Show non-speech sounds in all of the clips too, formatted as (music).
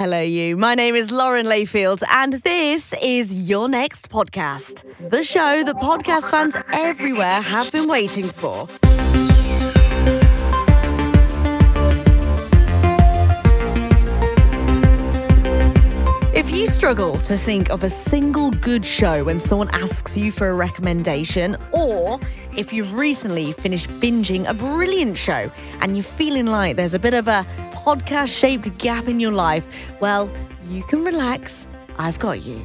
Hello, you. My name is Lauren Layfield, and this is Your Next Podcast, the show that podcast fans everywhere have been waiting for. If you struggle to think of a single good show when someone asks you for a recommendation, or if you've recently finished binging a brilliant show and you're feeling like there's a bit of a podcast shaped gap in your life, well, you can relax. I've got you.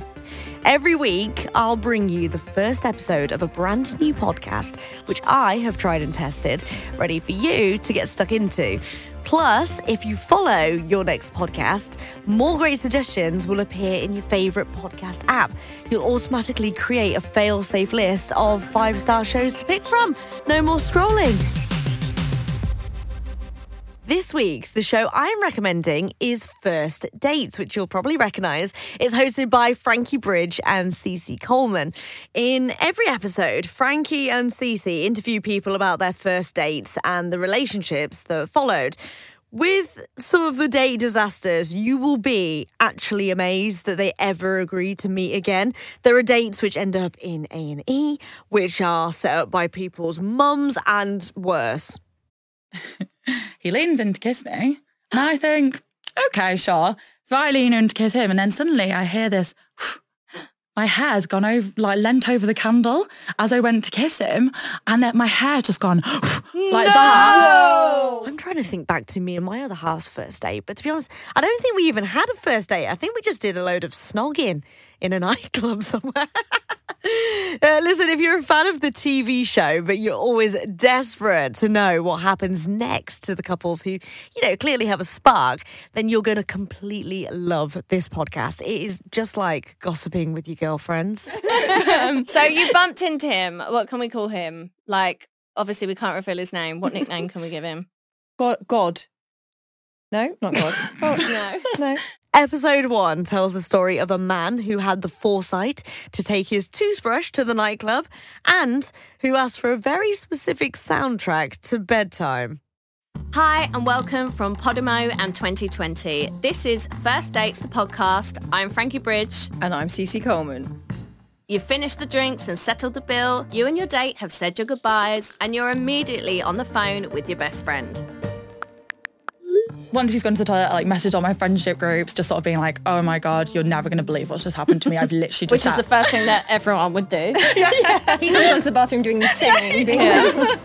Every week, I'll bring you the first episode of a brand new podcast, which I have tried and tested, ready for you to get stuck into. Plus, if you follow your next podcast, more great suggestions will appear in your favorite podcast app. You'll automatically create a fail safe list of five star shows to pick from. No more scrolling. This week, the show I'm recommending is First Dates, which you'll probably recognise. It's hosted by Frankie Bridge and Cici Coleman. In every episode, Frankie and Cici interview people about their first dates and the relationships that followed. With some of the date disasters, you will be actually amazed that they ever agreed to meet again. There are dates which end up in A&E, which are set up by people's mums and worse. (laughs) he leans in to kiss me. And I think, okay, sure. So I lean in to kiss him. And then suddenly I hear this, (gasps) my hair's gone over, like leant over the candle as I went to kiss him. And then my hair just gone (gasps) like No! that. I'm trying to think back to me and my other half's first date, but to be honest, I don't think we even had a first date. I think we just did a load of snogging in a (laughs) nightclub somewhere. Uh, listen, if you're a fan of the TV show, but you're always desperate to know what happens next to the couples who, you know, clearly have a spark, then you're going to completely love this podcast. It is just like gossiping with your girlfriends. (laughs) (laughs) so you bumped into him. What can we call him? Like, obviously we can't reveal his name. What nickname can we give him? God, God. No, not God. Oh, No. no. Episode one tells the story of a man who had the foresight to take his toothbrush to the nightclub and who asked for a very specific soundtrack to bedtime. Hi and welcome from Podimo and 2020. This is First Dates, the podcast. I'm Frankie Bridge. And I'm Cici Coleman. You've finished the drinks and settled the bill. You and your date have said your goodbyes and you're immediately on the phone with your best friend. Once he's gone to the toilet, I like message all my friendship groups, just sort of being like, oh my God, you're never going to believe what's just happened to me. I've literally just Which is sat- the first thing that everyone would do. (laughs) He's always gone to the bathroom doing the singing. being like,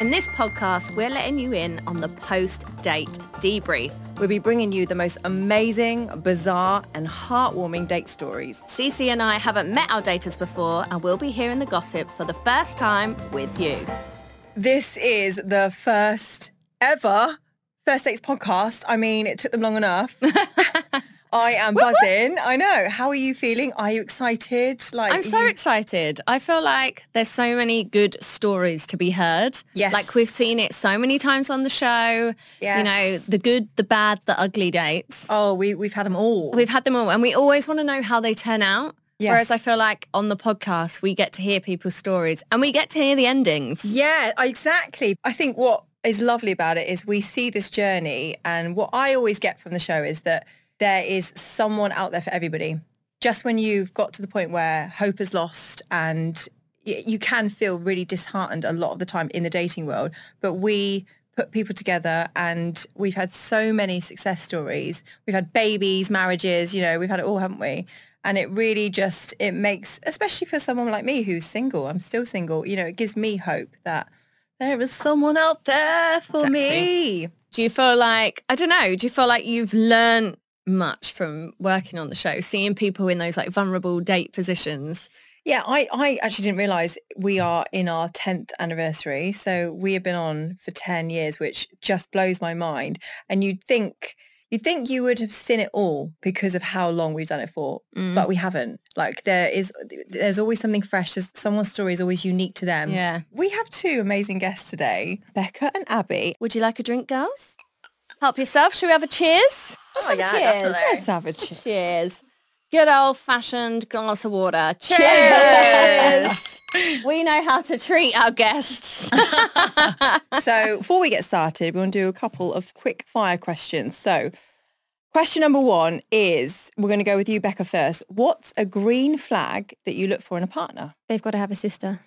In this podcast, we're letting you in on the post-date debrief. We'll be bringing you the most amazing, bizarre and heartwarming date stories. Cici and I haven't met our daters before and we'll be hearing the gossip for the first time with you. This is the first ever First Dates podcast. I mean, it took them long enough. (laughs) I am buzzing. I know. How are you feeling? Are you excited? Like I'm so you- excited. I feel like there's so many good stories to be heard. Yes. Like we've seen it so many times on the show. You know, the good, the bad, the ugly dates. Oh, we we've had them all. We've had them all and we always want to know how they turn out. Yes. Whereas I feel like on the podcast, we get to hear people's stories and we get to hear the endings. Yeah, exactly. I think what is lovely about it is we see this journey and what I always get from the show is that there is someone out there for everybody. Just when you've got to the point where hope is lost and you can feel really disheartened a lot of the time in the dating world, but we put people together and we've had so many success stories. We've had babies, marriages, you know, we've had it all, haven't we? And it really just, it makes, especially for someone like me who's single, I'm still single, you know, it gives me hope that there is someone out there for me. Do you feel like, I don't know, do you feel like you've learned much from working on the show, seeing people in those like vulnerable date positions? Yeah, I, I actually didn't realise we are in our 10th anniversary. So we have been on for 10 years, which just blows my mind. And you'd think, you'd think you would have seen it all because of how long we've done it for, Mm. but we haven't. Like there is, there's always something fresh. There's, someone's story is always unique to them. Yeah. We have two amazing guests today, Becca and Abby. Would you like a drink, girls? Help yourself. Should we have a cheers? Let's have a cheers. Let's have a cheer. Cheers. Good old fashioned glass of water. Cheers. Cheers. (laughs) we know how to treat our guests. (laughs) so before we get started, we want to do a couple of quick fire questions. So Question number one is, we're going to go with you, Becca, first. What's a green flag that you look for in a partner? They've got to have a sister.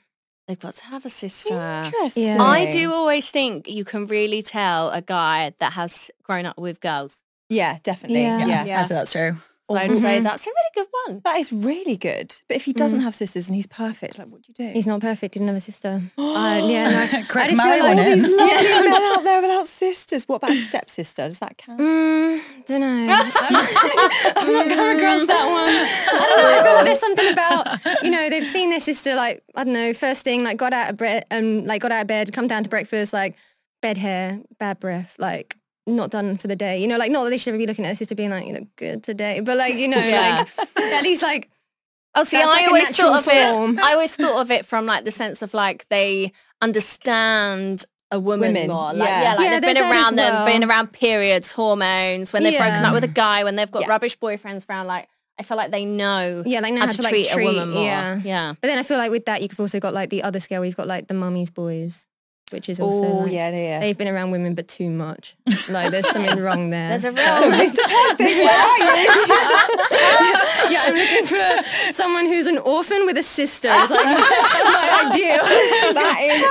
They've got to have a sister. Interesting. Yeah. I do always think you can really tell a guy that has grown up with girls. Yeah, definitely. Yeah. Yeah. Yeah, I say that's true. So I'd say Mhm. that's a really good one. That is really good. But if he doesn't have sisters and he's perfect, like what do you do? He's not perfect. He didn't have a sister. (gasps) Uh, yeah, no. I just feel like in. These (laughs) lovely men out there without sisters. What about a stepsister? Does that count? Mm, don't know. (laughs) I've not come across that one. I don't know. I feel like there's something about you know they've seen their sister like I don't know first thing like got out of bed um like got out of bed come down to breakfast like bed hair bad breath like not done for the day you know like not that they should ever be looking at their sister being like you look good today but like you know Yeah. like at least like Oh, see, I like always thought of form. it. I always thought of it from like the sense of like they understand a woman Women, more. Like yeah. yeah, like Yeah, they've been there's that as around them, been around periods, hormones, when they've broken up with a guy, when they've got Yeah. rubbish boyfriends around. Like I feel like they know yeah like know how, how to, like, treat, a treat woman more. yeah yeah. but then I feel like with that you've also got like the other scale where you've got like the mummies boys which is also Oh, like, yeah, yeah, yeah. they've been around women but too much like there's something wrong (laughs) there There's a (laughs) real Mr. Perfect, where are you? (laughs) yeah, I'm looking for someone who's an orphan with a sister. It's like my ideal. that is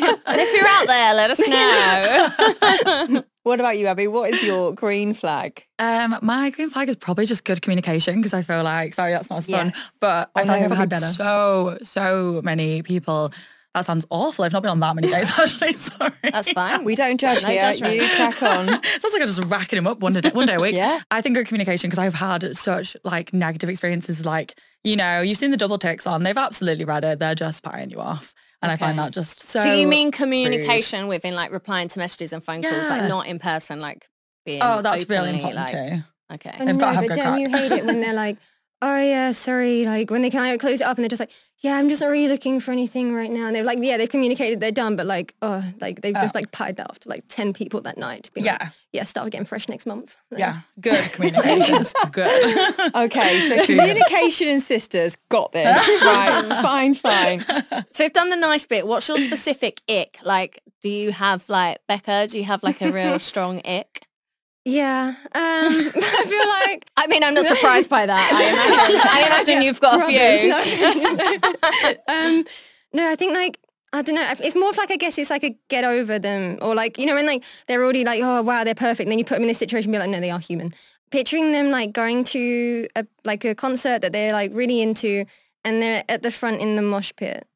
perfect. and if you're out there, let us know. What about you, Abby? What is your green flag? Um, my green flag is probably just good communication because I feel like, sorry, that's not as fun, Yes. but I Oh, feel like no, I've could had be better. so, so many people. That sounds awful. I've not been on that many days (laughs) actually. Sorry. That's fine. We don't judge No here. judgment. You crack on. (laughs) Sounds like I'm just racking them up one day, one day a week. Yeah. I think good communication because I've had such like negative experiences. Like, you know, you've seen the double ticks on. They've absolutely read it. They're just paying you off. And I find that just so. So you mean communication within like replying to messages and phone calls, Yeah. like not in person, like being Oh, that's really important like, too. Okay. I They've got to have but good don't you hate it when they're (laughs) like, oh yeah, sorry, like when they kind of close it up and they're just like, yeah, I'm just not really looking for anything right now. And they're like, yeah, they've communicated, they're done, but like, oh, like they've just oh. like pied that off to like 10 people that night. being like, Yeah. yeah, start getting fresh next month. Like, Yeah. Good (laughs) communications. (laughs) good. Okay, so (laughs) communication and sisters got this. Right, fine, fine. So we've done the nice bit. What's your specific ick? Like, do you have like Becca? Do you have like a real strong ick? Yeah. Um, (laughs) I feel like I mean, I'm not surprised by that. I imagine. I (laughs) imagine you've got a few. no. (laughs) um, no, I think like I don't know. It's more of like I guess it's like a get over them, or like you know when like they're already like oh wow they're perfect, and then you put them in this situation, and be like no they are human. Picturing them like going to a like a concert that they're like really into, and they're at the front in the mosh pit.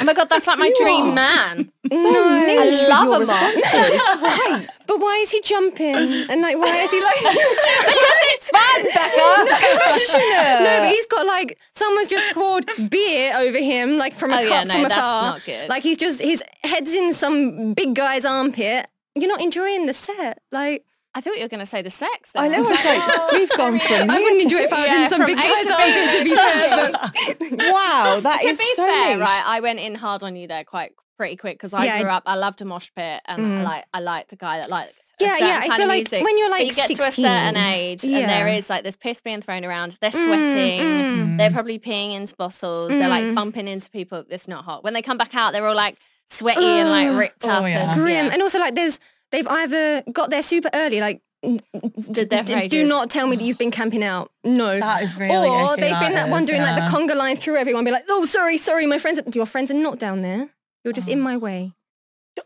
Oh my god, that's like my You dream are. man. No, I love your a mosh. but why is he jumping? And like why is he like? (laughs) (laughs) because it's fun, Becca. No, (laughs) but he's got like someone's just poured beer over him, like from a Oh, cup yeah, no, from that's afar. not good. Like he's just his head's in some big guy's armpit. You're not enjoying the set. Like I thought you were going to say the sex. I know, then. it's like, we've gone from I wouldn't enjoy it if I was Yeah, in some big guy's to B. armpit. To be fair, but (laughs) (laughs) Wow, that to is be so fair, niche. right, I went in hard on you there quite pretty quick because I Yeah, grew up. I loved a mosh pit, and I like I liked a guy that liked. a Yeah, yeah, I feel like when you're, But like, you get to a certain age, and there is like there's piss being thrown around. They're sweating. mm. They're probably peeing into bottles. They're like Mm. bumping into people. It's not hot. When they come back out, they're all like sweaty and like ripped Oh, up. yeah. and, grim. yeah. And also like there's they've either got there super early, like there for d- do not tell me that you've been camping out. No. That is really Or they've been that one is, doing like the conga line through everyone, be like, oh sorry, sorry, my friends. Are-. Your friends are not down there. You're just in oh. my way.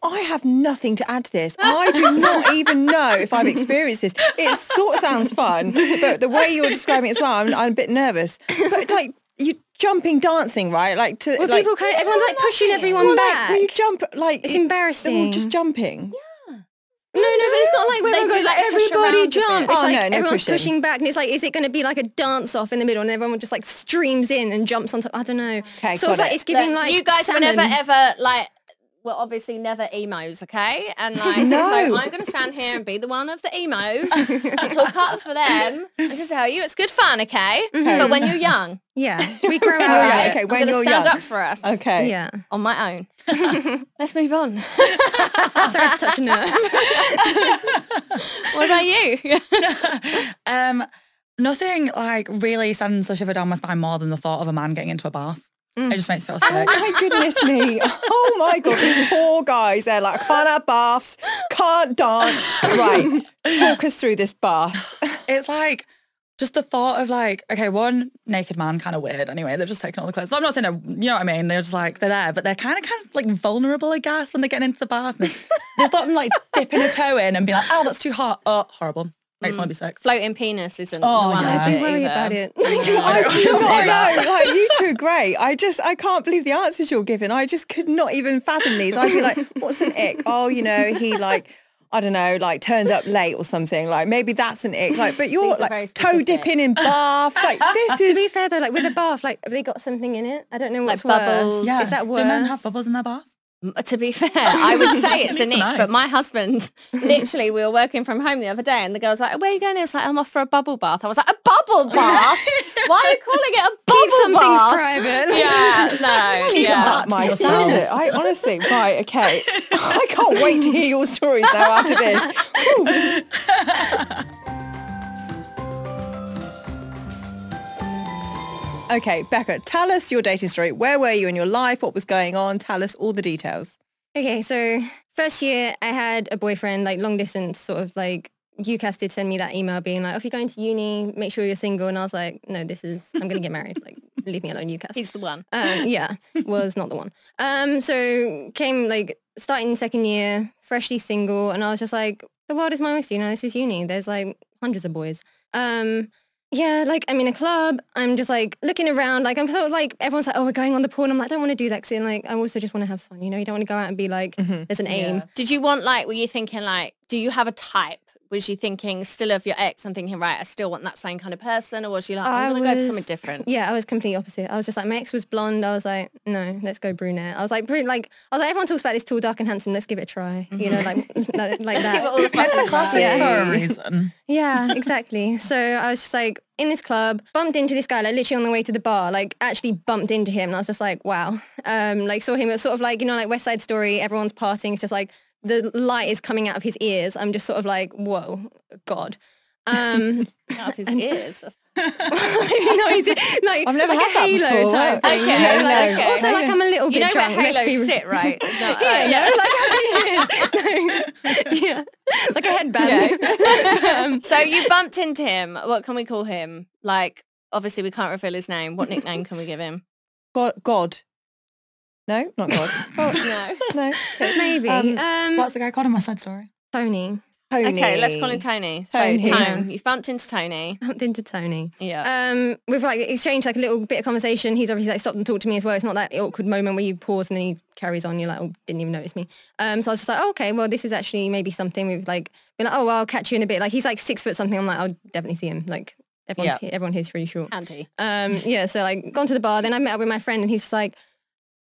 I have nothing to add to this. (laughs) I do not even know if I've experienced this. It sort of sounds fun, but the way you're describing it as well, I'm, I'm a bit nervous. But like you jumping, dancing, right? Like to Well, like, people kind of, everyone's like pushing everyone well, back. like when you jump, like It's it- embarrassing. They're all just jumping. No, no, but it's not like when They everyone goes like, like, everybody around a jump. It's Oh, like no, no everyone's pushing. pushing back, and it's like, is it going to be like a dance off in the middle, and everyone just like streams in and jumps on top? I don't know. Okay, sort of got like it. it's giving Look, like you guys salmon. were never ever like well obviously never emos okay and (laughs) like No. so i'm going to stand here and be the one of the emos (laughs) and talk up for them and just tell you it's good fun okay but when you're young Yeah, (laughs) we grow Oh, out yeah, of it. okay, i'm when going to you're stand young. up for us Okay. Yeah. on my own let's move on Sorry to touch a nerve. what about you Um, nothing like really sends a shiver down my spine more than the thought of a man getting into a bath. It just makes me feel oh sick. Oh my goodness me. Oh my God, these poor guys. They're like, I can't have baths, can't dance. Right, talk us through this bath. (laughs) it's like just the thought of like, okay, one naked man, kind of weird. Anyway, they've just taken all the clothes. I'm not saying, they're, you know what I mean. They're just like they're there, but they're kind of kind of like vulnerable, I guess, when they're getting into the bath. They thought them like dipping a toe in and be like, oh, that's too hot. Oh, horrible. Makes me want to be sick. Floating penis isn't Oh, the one yeah. that's I do worry either. about it. (laughs) (laughs) I, honestly, you know, I know, like you two are great. I just, I can't believe the answers you're giving. I just could not even fathom these. I'd be like, (laughs) what's an ick? Oh, you know, he like, I don't know, like turned up late or something. Like maybe that's an ick. Like, but you're These are very like toe dipping in baths. Like this is. to is be fair though, like with a bath, like have they got something in it? I don't know what's bubbles. worse. Yeah. Is that Do men have bubbles in their bath? M- To be fair, I would (laughs) say it's a Need nick, know. but my husband, literally, we were working from home the other day and the girl was like, where are you going? It's like, I'm off for a bubble bath. I was like, a bubble (laughs) bath? Why are you calling it a bubble Keep some bath? things private. (laughs) Yeah, no. Keep yeah. that myself. I honestly, right, okay. I can't wait to hear your stories though after this. Okay, Becca, tell us your dating story. Where were you in your life? What was going on? Tell us all the details. Okay, so first year I had a boyfriend, like long distance, sort of like UCAS did send me that email being like, oh, if you're going to uni, make sure you're single. And I was like, no, this is, I'm going to get married. Like, leave me alone, UCAS. He's the one. Um, yeah, was not the one. Um, so came like starting second year, freshly single, and I was just like, the world is my oyster. You know, this is uni. There's like hundreds of boys. Um, yeah, like I'm in a club. I'm just like looking around. Like I'm sort of like everyone's like, oh, we're going on the pool. And I'm like, I don't want to do that because like I also just want to have fun. You know, you don't want to go out and be like, mm-hmm. there's an aim. Did you want like, were you thinking like, do you have a type? Was you thinking still of your ex and thinking, right, I still want that same kind of person? Or was you like, I'm going to go for something different? Yeah, I was completely opposite. I was just like, my ex was blonde. I was like, no, let's go brunette. I was like, brun- like, I was like, everyone talks about this tall, dark, and handsome. Let's give it a try. You know, like, (laughs) like, like Let's that. see what all the fuss is Classic about. for a reason. Yeah, (laughs) exactly. so I was just like in this club, bumped into this guy, like literally on the way to the bar, like actually bumped into him. And I was just like, wow. Um, like saw him, it was sort of like, you know, like West Side Story, everyone's partying. It's just like the light is coming out of his ears. I'm just sort of like, whoa, God. Um, (laughs) Out of his ears. That's- you know, like, I've never like had a that halo before. type Okay, thing. okay, like, okay. Also, like I'm a little bit You know drunk. where let's be halos sit, right? No, Yeah, uh, yeah, like (laughs) no, (laughs) yeah, like a headband. so you bumped into him. What can we call him? Like, obviously we can't reveal his name. What nickname can we give him? God, God. No, not God. (laughs) Oh, No. no. Okay. Maybe. Um, Um, What's the guy called in my side story? Tony. Tony. Okay, let's call him Tony. Tony. So Tone, you've bumped into Tony. Bumped into Tony. Yeah. Um, we've like exchanged like a little bit of conversation. He's obviously like stopped and talked to me as well. It's not that awkward moment where you pause and then he carries on. You're like, oh, didn't even notice me. Um, so I was just like, oh, okay, well, this is actually maybe something we've like been like, oh, well, I'll catch you in a bit. Like he's like six foot something. I'm like, I'll definitely see him. Like everyone's Yeah. everyone here's pretty short. Andy. Um, yeah, so like gone to the bar. Then I met up with my friend and he's just like,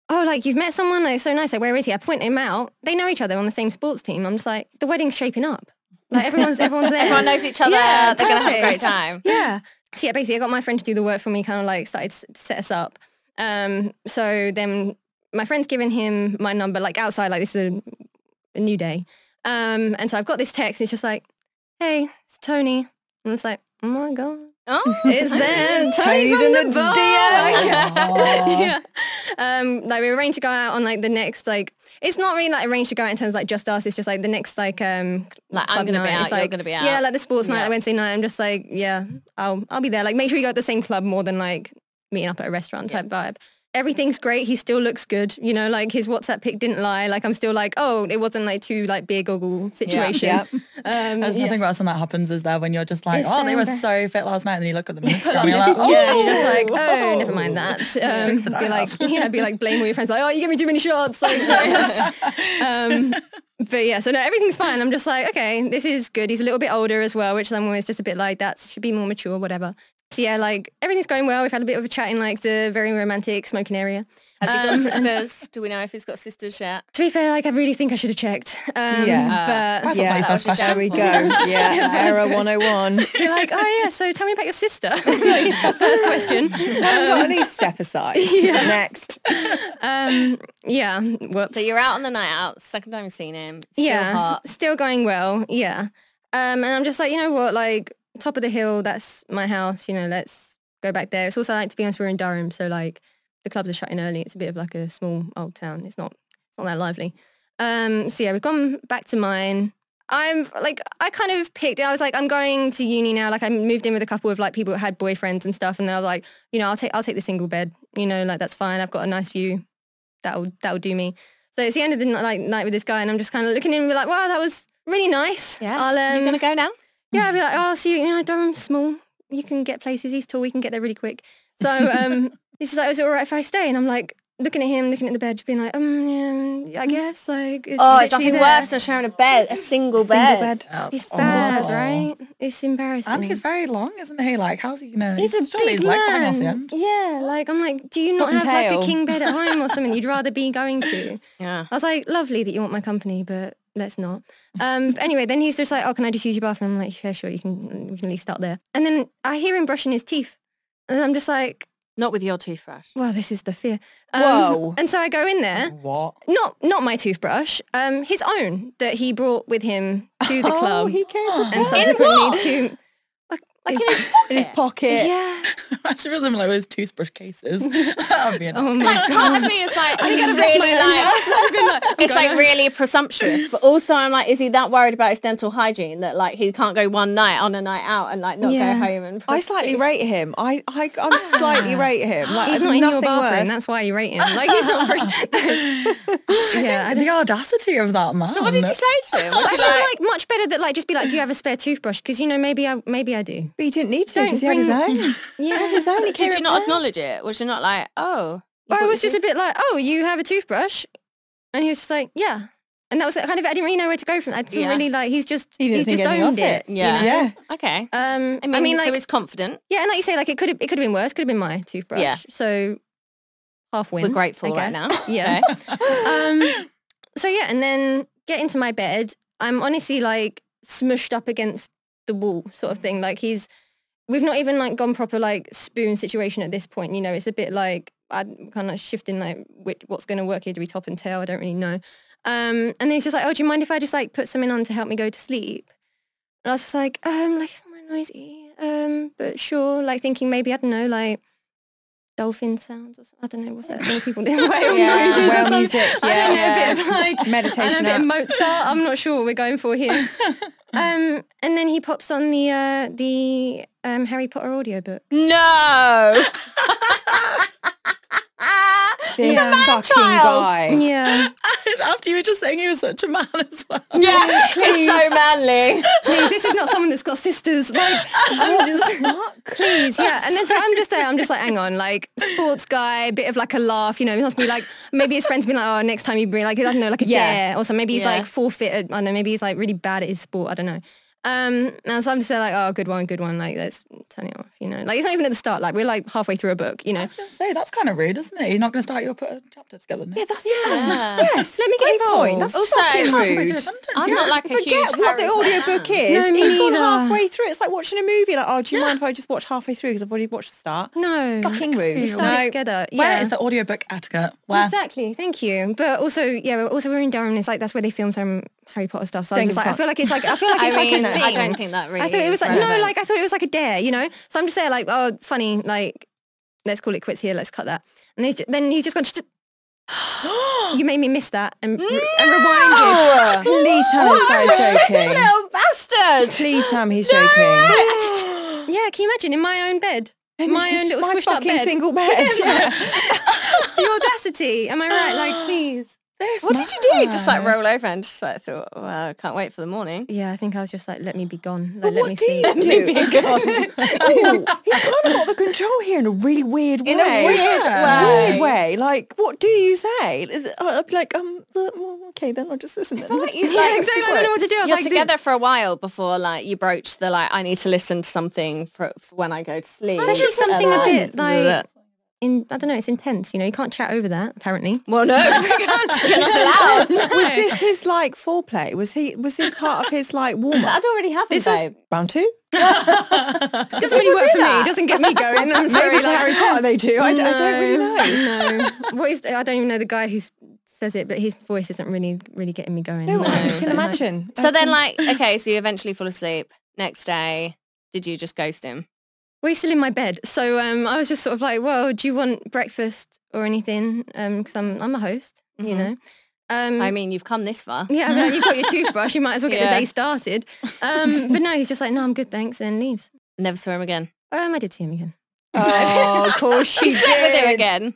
oh, like you've met someone like so nice. Like where is he? I point him out. They know each other on the same sports team. I'm just like, the wedding's shaping up. Like everyone's everyone's there. Everyone knows each other. Yeah, They're going to have a great time. Yeah. So yeah, basically I got my friend to do the work for me, kind of like started to set us up. Um, so then my friend's given him my number, like outside, like this is a, a new day. Um, and so I've got this text. It's just like, hey, it's Tony. And I'm just like, oh my God. Oh, It's. (laughs) Tony Tony's from in the, the. Aw. yeah. Um, like we arranged to go out on like the next like it's not really like arranged to go out in terms of like just us. It's just like the next like um Like, I'm gonna be out, It's, you're gonna be out. Yeah, like the sports night, Yeah. like Wednesday night. I'm just like yeah, I'll I'll be there. Like make sure you go to the same club more than like meeting up at a restaurant type vibe. Everything's great. He still looks good. You know, like his WhatsApp pic didn't lie. Like I'm still like, oh, it wasn't like too like beer goggle situation. Yeah. (laughs) Um, There's yeah. nothing worse when that happens is there when you're just like, It's oh, they were embar- so fit last night, and then you look at them and you're like, oh, yeah, you're just like, oh, never mind that. (laughs) Um, I be like, have? yeah, be like, blame all your friends, like, oh, you give me too many shots. Like, so, (laughs) um, but yeah, so no, everything's fine. I'm just like, okay, this is good. He's a little bit older as well, which I'm always just a bit like, that should be more mature, whatever. So yeah, like everything's going well. We've had a bit of a chat in like the very romantic smoking area. has he Um, got sisters? (laughs) Do we know if he's got sisters yet? To be fair, like I really think I should have checked. Um, Yeah. but That's Yeah, my that first was There we go. (laughs) Yeah, Error 101. you're like, oh yeah, so tell me about your sister. (laughs) first question. I've got any step aside. Next. Um, yeah, whoops. So you're out on the night out. Second time you've seen him. Still yeah, hot. still going well. Yeah. Um, and I'm just like, you know what, like top of the hill, that's my house. You know, let's go back there. It's also like, to be honest, we're in Durham, so like the clubs are shutting early. It's a bit of like a small old town. It's not it's not that lively. Um, so yeah, we've gone back to mine. I'm like I kind of picked. I was like I'm going to uni now. Like I moved in with a couple of like people that had boyfriends and stuff, and I was like, you know, I'll take I'll take the single bed. You know, like that's fine. I've got a nice view. That'll that'll do me. So it's the end of the night, like, night with this guy, and I'm just kind of looking in and be like, wow, that was really nice. Yeah. I'll, um, You're gonna go now? Yeah, I'd be like, oh, so you, you know, Durham's small. You can get places. He's tall. We can get there really quick. So um, (laughs) he's just like, is it all right if I stay? And I'm like, looking at him, looking at the bed, just being like, um, yeah, I guess. Like, it's Oh, it's nothing there. worse than sharing a bed, a single Single bed. bed. That's It's bad, right? It's embarrassing. And he's very long, isn't he? Like, how's he gonna? He's a big his legs hang off the man. end. Yeah, like I'm like, do you not Cotton have like a king bed at home or something you'd (laughs) rather be going to? Yeah. I was like, lovely that you want my company, but let's not. Um, but anyway, then he's just like, oh, can I just use your bathroom? I'm like, yeah, sure, you can. We can at least start there. And then I hear him brushing his teeth, and I'm just like, Not with your toothbrush. well, this is the fear. Um, Whoa. And so I go in there, What? not not my toothbrush, um, his own that he brought with him to the (laughs) club, Oh, he came and subsequently (gasps) what? to. Like, Like his- in his pocket. in his pocket. yeah. Imagine with him like with his toothbrush cases. (laughs) that would be an Oh my Like, god. part of me is like, I think he's I'd really my own like, house. (laughs) I'd have been like, it's like really presumptuous. But also I'm like, is he that worried about his dental hygiene that like he can't go one night on a night out and like not Yeah. go home and I slightly teeth? rate him. I, I, I'm (laughs) slightly rate him. Like, He's not in your nothing bathroom. worse. That's why you rate him. Like he's not. Very... yeah, I the audacity of that man. So what did you say to him? I feel like, like, much better that like just be like, do you have a spare toothbrush? Because you know maybe I maybe I do. But he didn't need to Don't because (laughs) he had his own. Yeah. He had his (laughs) own. He did came you not prepared. acknowledge it? Was you not like, oh? you I bought was your just a bit like, oh, you have a toothbrush, and he was just like, yeah. And that was kind of I didn't really know where to go from. I didn't Yeah. really like. He's just He didn't he's think just anything owned of it. it. you Yeah. know? Yeah. Okay. Um, I mean, I mean, so like, he's confident. yeah, and like you say, like it could have it could have been worse. Could have been my toothbrush. Yeah. So half win. We're grateful I right now. guess. (laughs) Yeah. um, so yeah, and then get into my bed. I'm honestly like smushed up against the wall, sort of thing. Like he's, we've not even like gone proper like spoon situation at this point. You know, it's a bit like I'm kind of shifting like which, what's going to work here. Do we top and tail? I don't really know. Um, and then he's just like, oh, do you mind if I just like put something on to help me go to sleep? And I was just like, um, like it's not that noisy, um, but sure. Like thinking maybe I don't know, like dolphin sounds or something. I don't know what's that thing people do. (laughs) Whale Yeah. noises or Whale something. music, I don't know, yeah. a bit of like Meditation a bit of. Mozart. I'm not sure what we're going for here. (laughs) (clears throat) um, and then he pops on the uh, the um, Harry Potter audiobook. No. (laughs) This Yeah. fucking child. guy. Yeah, (laughs) After you were just saying he was such a man as well. yeah, he's so manly. please. This is not someone that's got sisters. Like, (laughs) I'm just, please, yeah. And then so I'm just there. I'm just like, hang on, like sports guy, bit of like a laugh. You know, he must be like maybe his friends been like, oh, next time you bring like I don't know, like a Yeah. dare or something. Maybe he's Yeah. like forfeited. I don't know. Maybe he's like really bad at his sport. I don't know. Um, and so I'm just there like, oh, good one, good one. Like, let's turn it off. You know, like it's not even at the start. Like we're like halfway through a book. You know, I was going to say, that's kind of rude, isn't it? You're not going to start your put a chapter together. No? Yeah, that's Yeah. Yes. Let me get great involved. Point. That's Also, fucking rude. sentence, I'm yeah. not like a huge Forget what the Harry Potter audiobook fan. is. No, me He's gone neither. halfway through. It's like watching a movie. Like, oh, do you mind if I just watch halfway through because I've already watched the start? no, Fucking rude. we started No. together. Yeah. is the audiobook etiquette? Where? Exactly, thank you. But also, yeah, also we're in Durham. and It's like that's where they film some Harry Potter stuff. So I Don't was just give a like, I feel like it's like I feel like (laughs) I it's like mean, a thing. I don't think that really. I thought it was like no, like I thought it was like a dare, you know. So I'm just there, like, oh, funny, like let's call it quits here. Let's cut that. And he's ju- then he's just gone. (gasps) You made me miss that and, and rewinded. Please tell that he's joking. little bastard. Please tell him he's joking. (gasps) Yeah, can you imagine in my own bed, my own little My squished up bed, single (laughs) bed. Yeah. (laughs) the audacity. Am I right? Like, (gasps) please. What did you do? Just like roll over and just like thought, well, I can't wait for the morning. Yeah, I think I was just like, let me be gone. Like, let what me do sleep. you do? Let me be gone. Ooh, (laughs) he's kind of got the control here in a really weird way. In a weird way. Weird way. Like, what do you say? Is it, I'd be like, um, uh, well, okay, then I'll just listen. Then. like (laughs) you- Yeah, exactly. I don't know what to do. I was You're like, together for a while before like you broach the like I need to listen to something for, for when I go to sleep. Especially something a bit like. In I don't know, it's intense, you know, you can't chat over that, apparently. well no, (laughs) you're not allowed. Was this his like foreplay? Was he? Was this part of his like warm up? That already happened, This was- babe. Round two? It (laughs) doesn't really work for me. It doesn't get me going. I'm sorry. Maybe to like- Harry Potter they do. I don't really know. No. What is I don't even know the guy who says it, but his voice isn't really really getting me going. No, I So, can like, imagine. So then like okay, so you eventually fall asleep. Next day, did you just ghost him? We're still in my bed. So um, I was just sort of like, well, do you want breakfast or anything because I'm I'm a host, you Mhm. know. Um, I mean, you've come this far. yeah, I mean, you've got your (laughs) toothbrush. You might as well get Yeah. the day started. Um, but no, he's just like, no, I'm good, thanks, and leaves. Never saw him again. Um, I did see him again. Oh, of course (laughs) she slept with him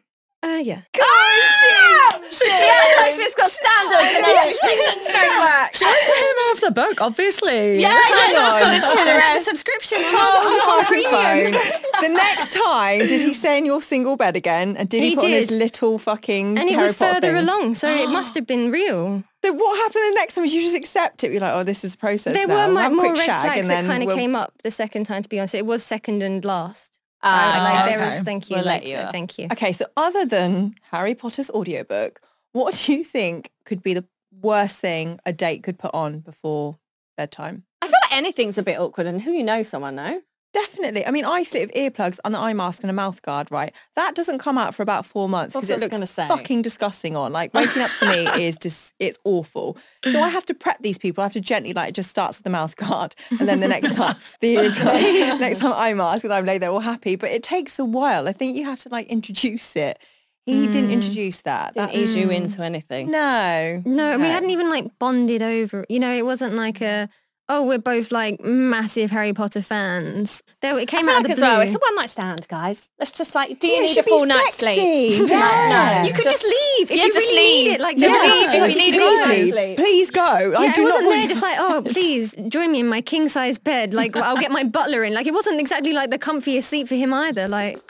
did. again. Uh, yeah. Yeah, like she's got standards and then she takes it straight back. She went to him off the book, obviously. Yeah, yeah, Hang she just on. wanted to get a uh, subscription. I'm Hold on on, (laughs) premium. The next time, did he stay in your single bed again? And did he, He put on his little fucking And it Harry was Potter further thing? along, so it (gasps) must have been real. So what happened the next time? Was you just accept it? You're like, oh, this is a process There now. were We'll like have a more quick red shag flags that kind of we'll- came up the second time. To be honest, it was second and last. Ah, like okay. there was. Thank you. We'll let like, you uh. Thank you. Okay, so other than Harry Potter's audiobook, what do you think could be the worst thing a date could put on before bedtime? I feel like anything's a bit awkward and who you know someone, no? Definitely. I mean, I sleep with earplugs, and an eye mask and a mouth guard, right? That doesn't come out for about four months because it looks fucking disgusting on. Like waking up to me (laughs) is just, it's awful. So I have to prep these people. I have to gently like, it just starts with the mouth guard and then the next time (laughs) the earplugs, next time eye mask and I'm like, they're all happy. But it takes a while. I think you have to like introduce it. He didn't mm. introduce that. Didn't that ease you mm. into anything. no. No, and we hadn't even like bonded over. You know, it wasn't like a. Oh, we're both like massive Harry Potter fans. There, it came feel out like of the as blue. well, it's a one night stand, guys. Let's just like, do you Yeah, it need a should be full night's sexy. sleep? Yeah. no. you could just, leave if yeah, you just really leave. need it. Like Just just leave if you need a Please leave. Please go. I Yeah, do it wasn't want there just like, oh, please join me in my king size bed. Like, I'll get my butler in. Like, it wasn't exactly like the comfiest sleep for him either. Like,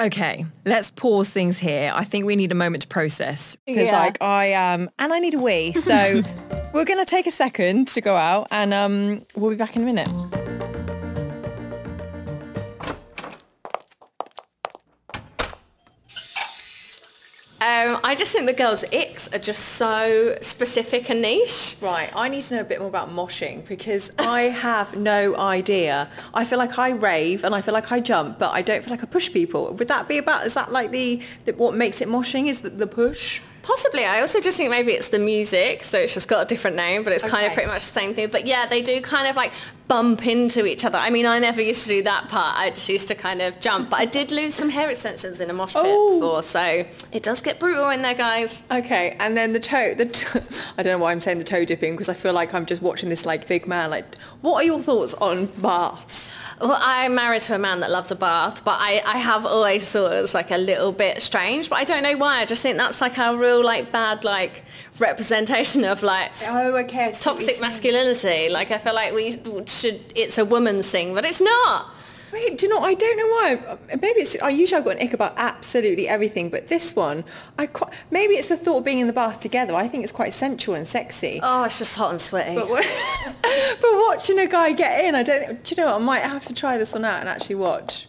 Okay, let's pause things here. I think we need a moment to process because, Yeah. like, I um, and I need a wee. So (laughs) we're gonna take a second to go out, and um, we'll be back in a minute. Um, I just think the girls' icks are just so specific and niche. Right, I need to know a bit more about moshing because I (laughs) have no idea. I feel like I rave and I feel like I jump, but I don't feel like I push people. Would that be about? Is that like the, the what makes it moshing? Is the, the push? Possibly. I also just think maybe it's the music, so it's just got a different name, but it's kind of pretty much the same thing. But yeah, they do kind of like bump into each other. I mean, I never used to do that part. I just used to kind of jump, but I did lose some hair extensions in a mosh pit Oh. before, so it does get brutal in there, guys. Okay, and then the toe, the t- (laughs) I don't know why I'm saying the toe dipping because I feel like I'm just watching this like big man. Like, what are your thoughts on baths? Well, I'm married to a man that loves a bath, but I, I have always thought it was like a little bit strange, but I don't know why. I just think that's like a real like bad like representation of like Oh, okay. I see what you're toxic masculinity. Like I feel like we should, it's a woman's thing, but it's not. Wait, do you know? I don't know why. Maybe it's. I usually I've got an ick about absolutely everything, but this one, I quite, maybe it's the thought of being in the bath together. I think it's quite sensual and sexy. Oh, it's just hot and sweaty. But, (laughs) but watching a guy get in, I don't. Do you know? what? I might have to try this one out and actually watch.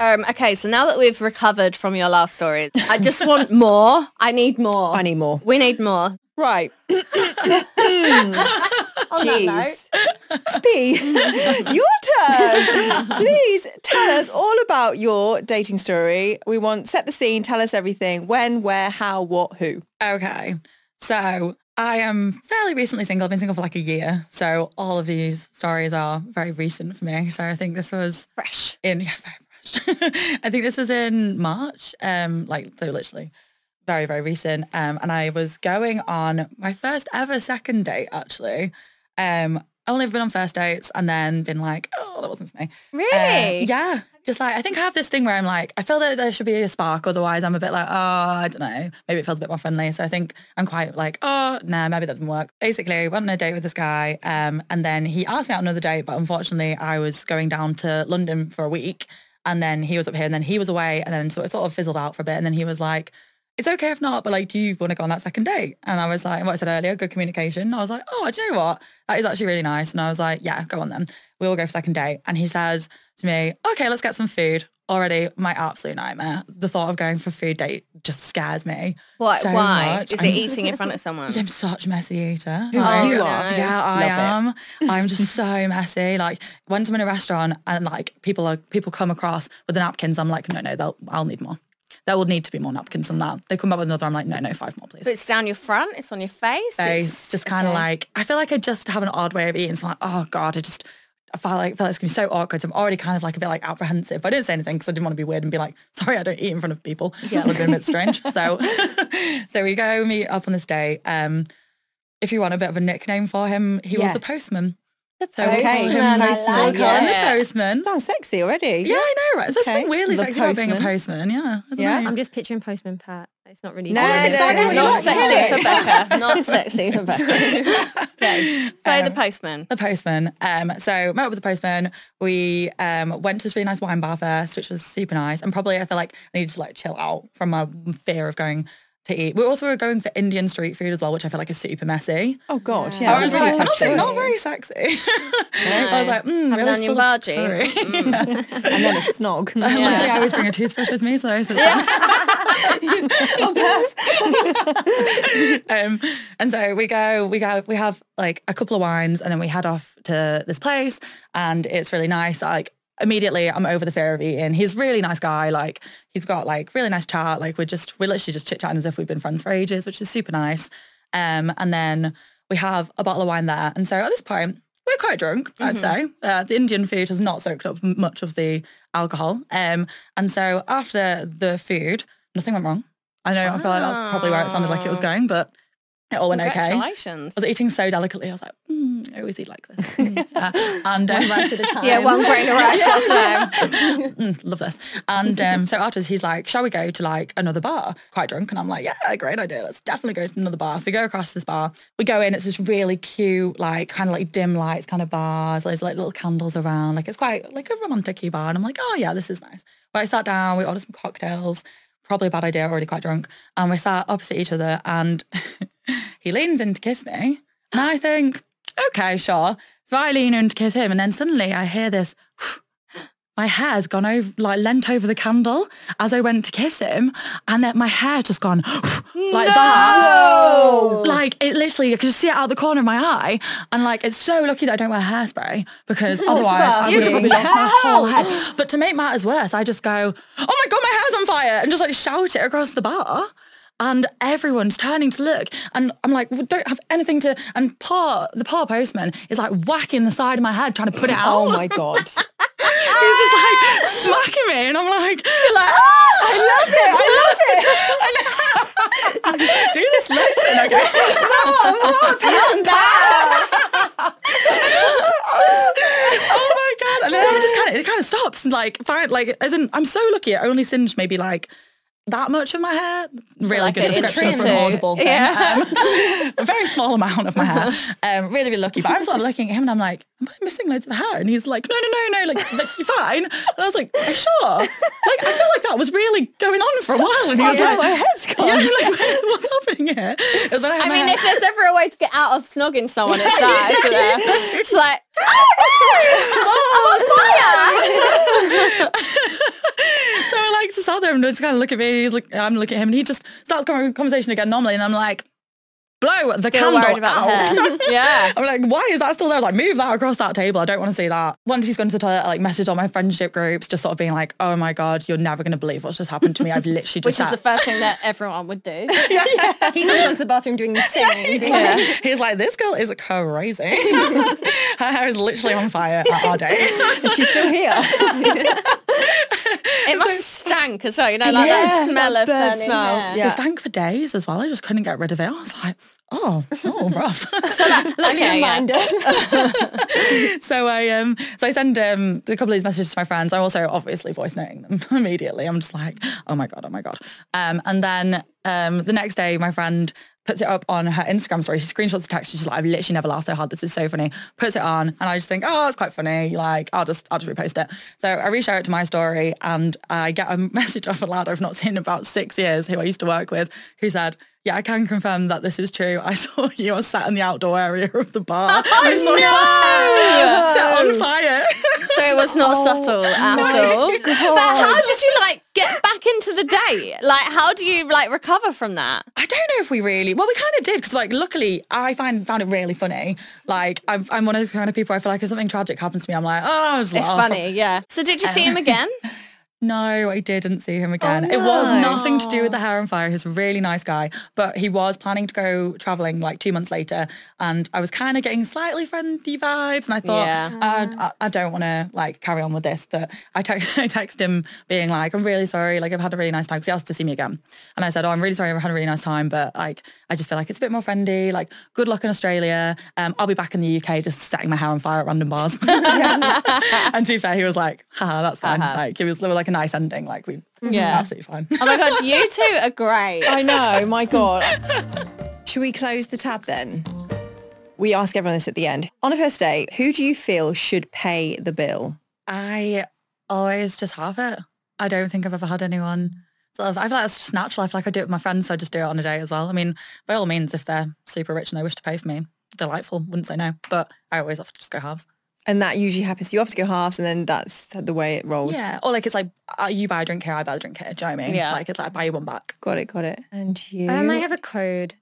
Um, okay, so now that we've recovered from your last story, I just want (laughs) more. I need more. I need more. We need more. Right. (laughs) On that note, Jeez. B, (laughs) your turn. Please tell us all about your dating story. We want set the scene, tell us everything. When, where, how, what, who. Okay. So I am fairly recently single. I've been single for like a year. So all of these stories are very recent for me. So I think this was fresh. in, (laughs) yeah, very fresh. I think this was in March. Um, like, so literally very, very recent. Um, and I was going on my first ever second date actually. Um, only ever been on first dates and then been like, oh, that wasn't for me. Really? Uh, yeah. Just like, I think I have this thing where I'm like, I feel that there should be a spark. Otherwise I'm a bit like, oh, I don't know. Maybe it feels a bit more friendly. So I think I'm quite like, oh, no, maybe that didn't work. Basically, I went on a date with this guy. Um, and then he asked me out another date, but unfortunately I was going down to London for a week. And then he was up here and then he was away. And then so it sort of fizzled out for a bit. And then he was like, it's okay if not, but like, do you want to go on that second date? And I was like, what I said earlier, good communication. I was like, oh, do you know what? That is actually really nice. And I was like, yeah, go on then. We will go for second date. And he says to me, okay, let's get some food. Already my absolute nightmare. The thought of going for a food date just scares me. What? so why? much. Is it I'm- eating in front of someone? I'm such a messy eater. Who Like, you no. are. yeah, I Love am. I'm just (laughs) so messy. Like once I'm in a restaurant and like people are people come across with the napkins, I'm like, no, no, they'll I'll need more. There will need to be more napkins than that. They come up with another, I'm like, no, no, five more, please. So it's down your front. It's on your face. Face, It's just kind of okay. like I feel like I just have an odd way of eating. So I'm like, oh god, I just I feel like, felt like it's gonna be so awkward. So I'm already kind of like a bit like apprehensive. But I didn't say anything because I didn't want to be weird and be like, sorry, I don't eat in front of people. Yeah. That would have a bit strange. So, (laughs) (laughs) so we go meet up on this day. Um, if you want a bit of a nickname for him, he Yeah. was the postman. The So postman, him I Postman. like We'll call him the postman. Sounds sexy already. Yeah, I know, right? So Okay. something weirdly The sexy about being a postman. postman. Yeah. yeah. Know. I'm just picturing Postman Pat. It's not really. No, no, is it? no, no, Not (laughs) Not sexy for Becca. Not sexy for Becca. okay. So Um, the postman. The postman. Um, so met up with the postman. We um, went to this really nice wine bar first, which was super nice. And probably I feel like I needed to like chill out from my fear of going to eat. We also were going for Indian street food as well, which I feel like is super messy. Oh God, Yeah. yeah. I was really like, tough honestly, to not very sexy. (laughs) I was like, mm, Have an really onion full of bhaji. curry. Mm. (laughs) and then a snog. (laughs) I'm like, yeah, I always bring a toothbrush with me, so, so it's fine. um, and so we go, we go, we have like a couple of wines, and then we head off to this place, and it's really nice. Like immediately, I'm over the fear of eating. He's a really nice guy. Like he's got like really nice chat. Like we're just, we're literally just chit chatting as if we've been friends for ages, which is super nice. Um, and then we have a bottle of wine there, and so at this point. We're quite drunk, I'd say. Uh, the Indian food has not soaked up much of the alcohol. Um, and so after the food, nothing went wrong. I know, I feel like that's probably where it sounded like it was going, but it all went okay. I was eating so delicately. I was like, mm, I always eat like this. (laughs) Mm, uh, and um, Rice at a time. Yeah, one grain of rice at a time. mm, love this. And um, so afterwards, he's like, shall we go to like another bar? Quite drunk. And I'm like, yeah, great idea. Let's definitely go to another bar. So we go across this bar. We go in. It's this really cute, like kind of like dim lights kind of bars. There's like little candles around. Like it's quite like a romantic bar. And I'm like, oh yeah, this is nice. But I sat down. We ordered some cocktails. Probably a bad idea. Already quite drunk. And we sat opposite each other. And (laughs) he leans in to kiss me. And I think, okay, sure. So I lean in to kiss him. And then suddenly I hear this my hair's gone over, like leant over the candle as I went to kiss him, and then my hair just gone (sighs) like that. Like it literally, I could just see it out the corner of my eye, and like it's so lucky that I don't wear hairspray because mm, otherwise I would have probably lost my whole head. But to make matters worse, I just go, "Oh my god, my hair's on fire!" and just like shout it across the bar. And everyone's turning to look, and I'm like, we don't have anything to. And Paul, the Paul postman, is like whacking the side of my head, trying to put it oh out. Oh my God. (laughs) He's just like smacking me, and I'm like, you're like, oh, I love it, I love it. (laughs) Do this listen, okay? (laughs) oh my god! And then I just kind of, it kind of stops, and like, fine, like, as in, I'm so lucky. It only singed maybe like. That much of my hair, really Like good description for an audible thing. Yeah. Um, a (laughs) (laughs) very small amount of my hair. (laughs) Um, really, really lucky. But I'm sort of looking at him and I'm like, am I missing loads of hair? And he's like, no, no, no, no, like, like you're fine. And I was like, "Are you sure? Like, I feel like that was really going on for a while. And he was yeah, like, my head's gone. yeah, like, what's happening here? It was when I, I mean, hair- if there's ever a way to get out of snogging someone, it's that. isn't there? It's like, oh I'm so like just sat there and just kind of look at me. He's like, I'm looking at him, and he just starts con- conversation again normally, and I'm like, blow the Still candle worried about out. (laughs) (laughs) Yeah. I'm like, why is that still there? I was like, move that across that table. I don't want to see that. Once he's gone to the toilet, I like messaged all my friendship groups, just sort of being like, oh my God, you're never going to believe what's just happened to me. I've (laughs) literally just Which is the first thing that everyone would do. He's gone to the bathroom doing the same. Yeah. He's like, this girl is crazy. Her hair is literally on fire at our date. She's still here. It must have stank as well, you know, (laughs) like that smell that of bird burning smell. hair. Yeah. It stank for days as well. I just couldn't get rid of it. I was like, oh, oh, (laughs) rough. So Okay, (laughs) yeah. Reminder. (laughs) so I um so I send um a couple of these messages to my friends. I'm also obviously voice noting them immediately. I'm just like, oh my god, oh my god. Um and then um the next day my friend puts it up on her Instagram story. She screenshots the text. She's like, I've literally never laughed so hard. This is so funny. Puts it on, and I just think, oh, it's quite funny. Like, I'll just, I'll just repost it. So I reshare it to my story, and I get a message off a lad I've not seen in about six years, who I used to work with, who said, yeah, I can confirm that this is true. I (laughs) saw you are sat in the outdoor area of the bar. (laughs) Oh, I saw you (laughs) set on fire. So it was not oh, subtle at all. But how did you like get back into the date? Like, how do you like recover from that? I don't know if we really. Well, we kind of did because, like, luckily, I find found it really funny. Like, I'm, I'm one of those kind of people. I feel like if something tragic happens to me, I'm like, oh, I'll It's laugh. funny, yeah. So did you see um, him again? No, I didn't see him again. Oh, It was nothing to do with the hair on fire. He's a really nice guy, but he was planning to go traveling like two months later, and I was kind of getting slightly friendly vibes, and I thought, Yeah. uh, I, I don't want to like carry on with this. But I text, (laughs) I texted him being like, I'm really sorry, like I've had a really nice time because he asked to see me again, and I said, oh, I'm really sorry, I've had a really nice time, but like I just feel like it's a bit more friendly. Like good luck in Australia. Um, I'll be back in the UK just setting my hair on fire at random bars. (laughs) (laughs) and to be fair, he was like, haha, that's fine. Like it was, was like a nice ending. Like we, Yeah. absolutely fine. Oh my god, you two are great. I know, my (laughs) God. Should we close the tab then? We ask everyone this at the end. On a first date, who do you feel should pay the bill? I always just have it. I don't think I've ever had anyone sort of, I feel like it's just natural. I feel like I do it with my friends, so I just do it on a day as well. I mean, by all means, if they're super rich and they wish to pay for me, delightful, wouldn't say no. But I always have to just go halves. And that usually happens. You have to go halves and then that's the way it rolls. Yeah. Or like it's like, uh, you buy a drink here, I buy a drink here. Do you know what I mean? Yeah. Like it's like, I buy you one back. Got it, got it. And you? Um, I have a code.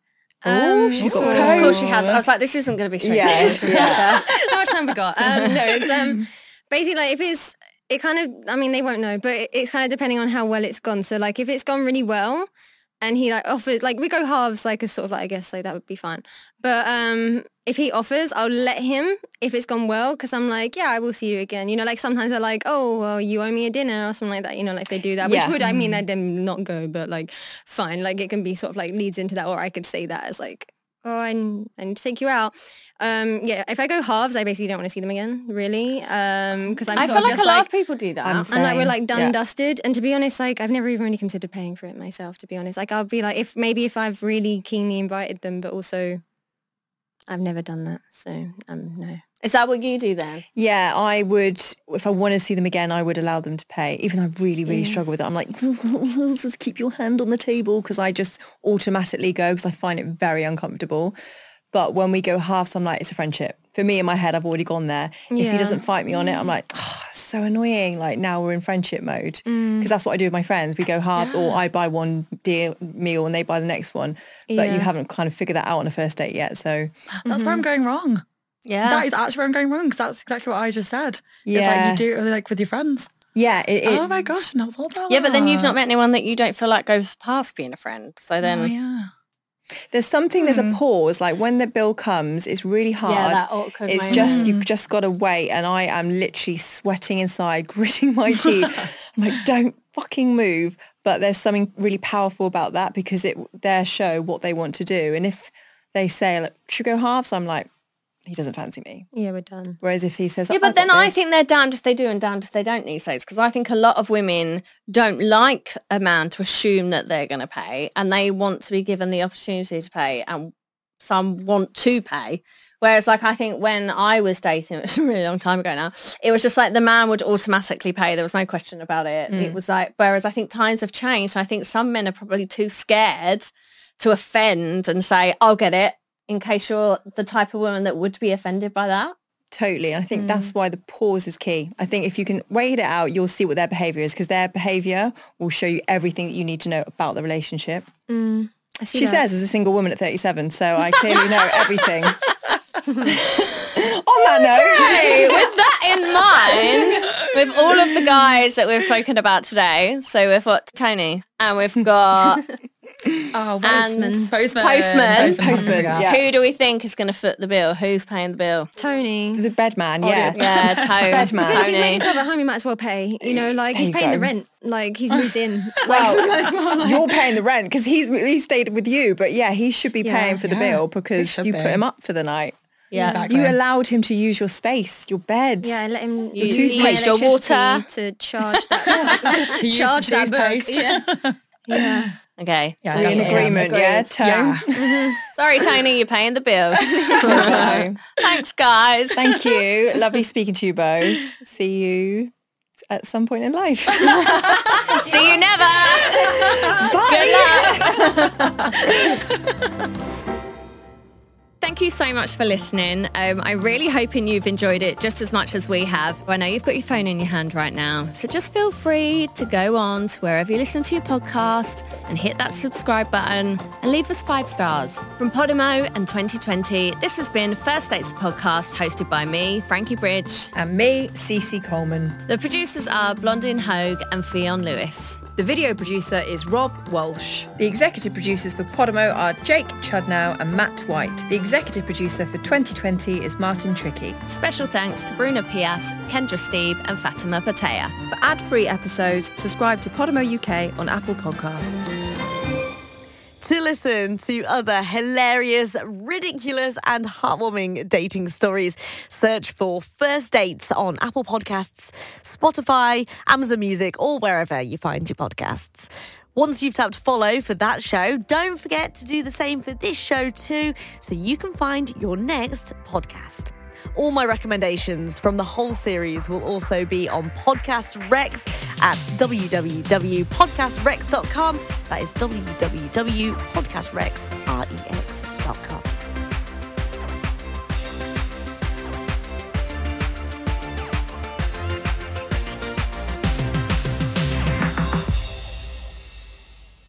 Oh, she's got so- a Of code. course she has. I was like, this isn't going to be straight. Yes, yeah. (laughs) (laughs) How much time we got? Um, no, it's um, basically like if it's, it kind of, I mean, they won't know, but it's kind of depending on how well it's gone. So like if it's gone really well and he like offers, like we go halves, like a sort of like, I guess like that would be fine. But um, if he offers, I'll let him if it's gone well because I'm like, yeah, I will see you again. You know, like sometimes they're like, oh, well, you owe me a dinner or something like that. You know, like they do that, Yeah. which would, I mean, I'd them not go, but like fine. Like it can be sort of like leads into that or I could say that as like, oh, I, n- I need to take you out. Um, yeah, if I go halves, I basically don't want to see them again, really. Um, because I'm I sort feel of like a lot like, of people do that. I'm I'm like we're like done Yeah. dusted. And to be honest, like I've never even really considered paying for it myself. To be honest, like I'll be like if maybe if I've really keenly invited them, but also I've never done that, so um no. Is that what you do then? Yeah, I would, if I want to see them again, I would allow them to pay, even though I really, really struggle with it. I'm like, just keep your hand on the table because I just automatically go because I find it very uncomfortable. But when we go halves, I'm like, it's a friendship. For me, in my head, I've already gone there. If he doesn't fight me on it, I'm like, oh, so annoying. Like now we're in friendship mode mm. because that's what I do with my friends. We go halves or I buy one deal meal and they buy the next one. But Yeah. you haven't kind of figured that out on a first date yet. So That's where I'm mm-hmm. going wrong. Yeah. That is actually where I'm going wrong because that's exactly what I just said. Yeah. It's like you do it like with your friends. yeah, it, it, oh my gosh, not thought that yeah, but then you've not met anyone that you don't feel like goes past being a friend. So then, Oh, yeah. There's something, there's Hmm. a pause, like when the bill comes, it's really hard. that awkward It's moment. just, you've just got to wait. And I am literally sweating inside, (laughs) gritting my (laughs) teeth. I'm like, don't fucking move. But there's something really powerful about that because it, their show what they want to do. And if they say, like, should go halves? I'm like, he doesn't fancy me. Yeah, we're done. Whereas if he says, yeah, but then I think they're damned if they do and damned if they don't these days. Because I think a lot of women don't like a man to assume that they're going to pay, and they want to be given the opportunity to pay, and some want to pay. Whereas, like, I think when I was dating, (laughs) which was a really long time ago now, it was just like the man would automatically pay. There was no question about it. It mm. was like, whereas I think times have changed. I think some men are probably too scared to offend and say, I'll get it, in case you're the type of woman that would be offended by that. Totally. And I think Hmm. that's why the pause is key. I think if you can wait it out, you'll see what their behavior is because their behavior will show you everything that you need to know about the relationship. I see She that. says as a single woman at 37, so I clearly know everything. (laughs) On that note, Hey, (laughs) with that in mind, with all of the guys that we've spoken about today, so we've got Tony and we've got (laughs) (laughs) Oh, And- postman. Postman. Postman. Postman. Postman, yeah. who do we think is going to foot the bill? Who's paying the bill? Tony. the bed man, yeah. Yeah, (laughs) Tony. Bed man. Because he's made himself at home, he might as well pay. You know, like There he's you paying the rent. Like he's (laughs) moved in. Like, Well, he might as well, like- You're paying the rent because he's he stayed with you, but yeah, he should be Yeah. paying for the Yeah, bill because you be. put him up for the night. Yeah. Exactly. You allowed him to use your space, your bed. Yeah, let him You- use you my your water. to charge that. Charge that book. Yeah. yeah. Okay. Yeah, so We're in definitely. agreement, yeah, Agreed. Tone? Yeah. (laughs) Mm-hmm. Sorry, Tony, you're paying the bill. (laughs) (laughs) Thanks, guys. Thank you. Lovely speaking to you both. See you at some point in life. See you never. Good luck. Thank you so much for listening. Um, I'm really hoping you've enjoyed it just as much as we have. I know you've got your phone in your hand right now, so just feel free to go on to wherever you listen to your podcast and hit that subscribe button and leave us five stars. From Podimo and 2020, this has been First Dates podcast hosted by me, Frankie Bridge. And me, Cici Coleman. The producers are Blondin Hogue and Fionn Lewis. The video producer is Rob Walsh. The executive producers for Podimo are Jake Chudnow and Matt White. The executive producer for 2020 is Martin Tricky. Special thanks to Bruna Pias, Kendra Steve and Fatima Patea. For ad-free episodes, subscribe to Podimo UK on Apple Podcasts. To listen to other hilarious, ridiculous, and heartwarming dating stories, search for First Dates on Apple Podcasts, Spotify, Amazon Music, or wherever you find your podcasts. Once you've tapped follow for that show, don't forget to do the same for this show too, so you can find your next podcast. All my recommendations from the whole series will also be on Podcast Rex at www.podcastrex.com. That is www.podcastrex.com.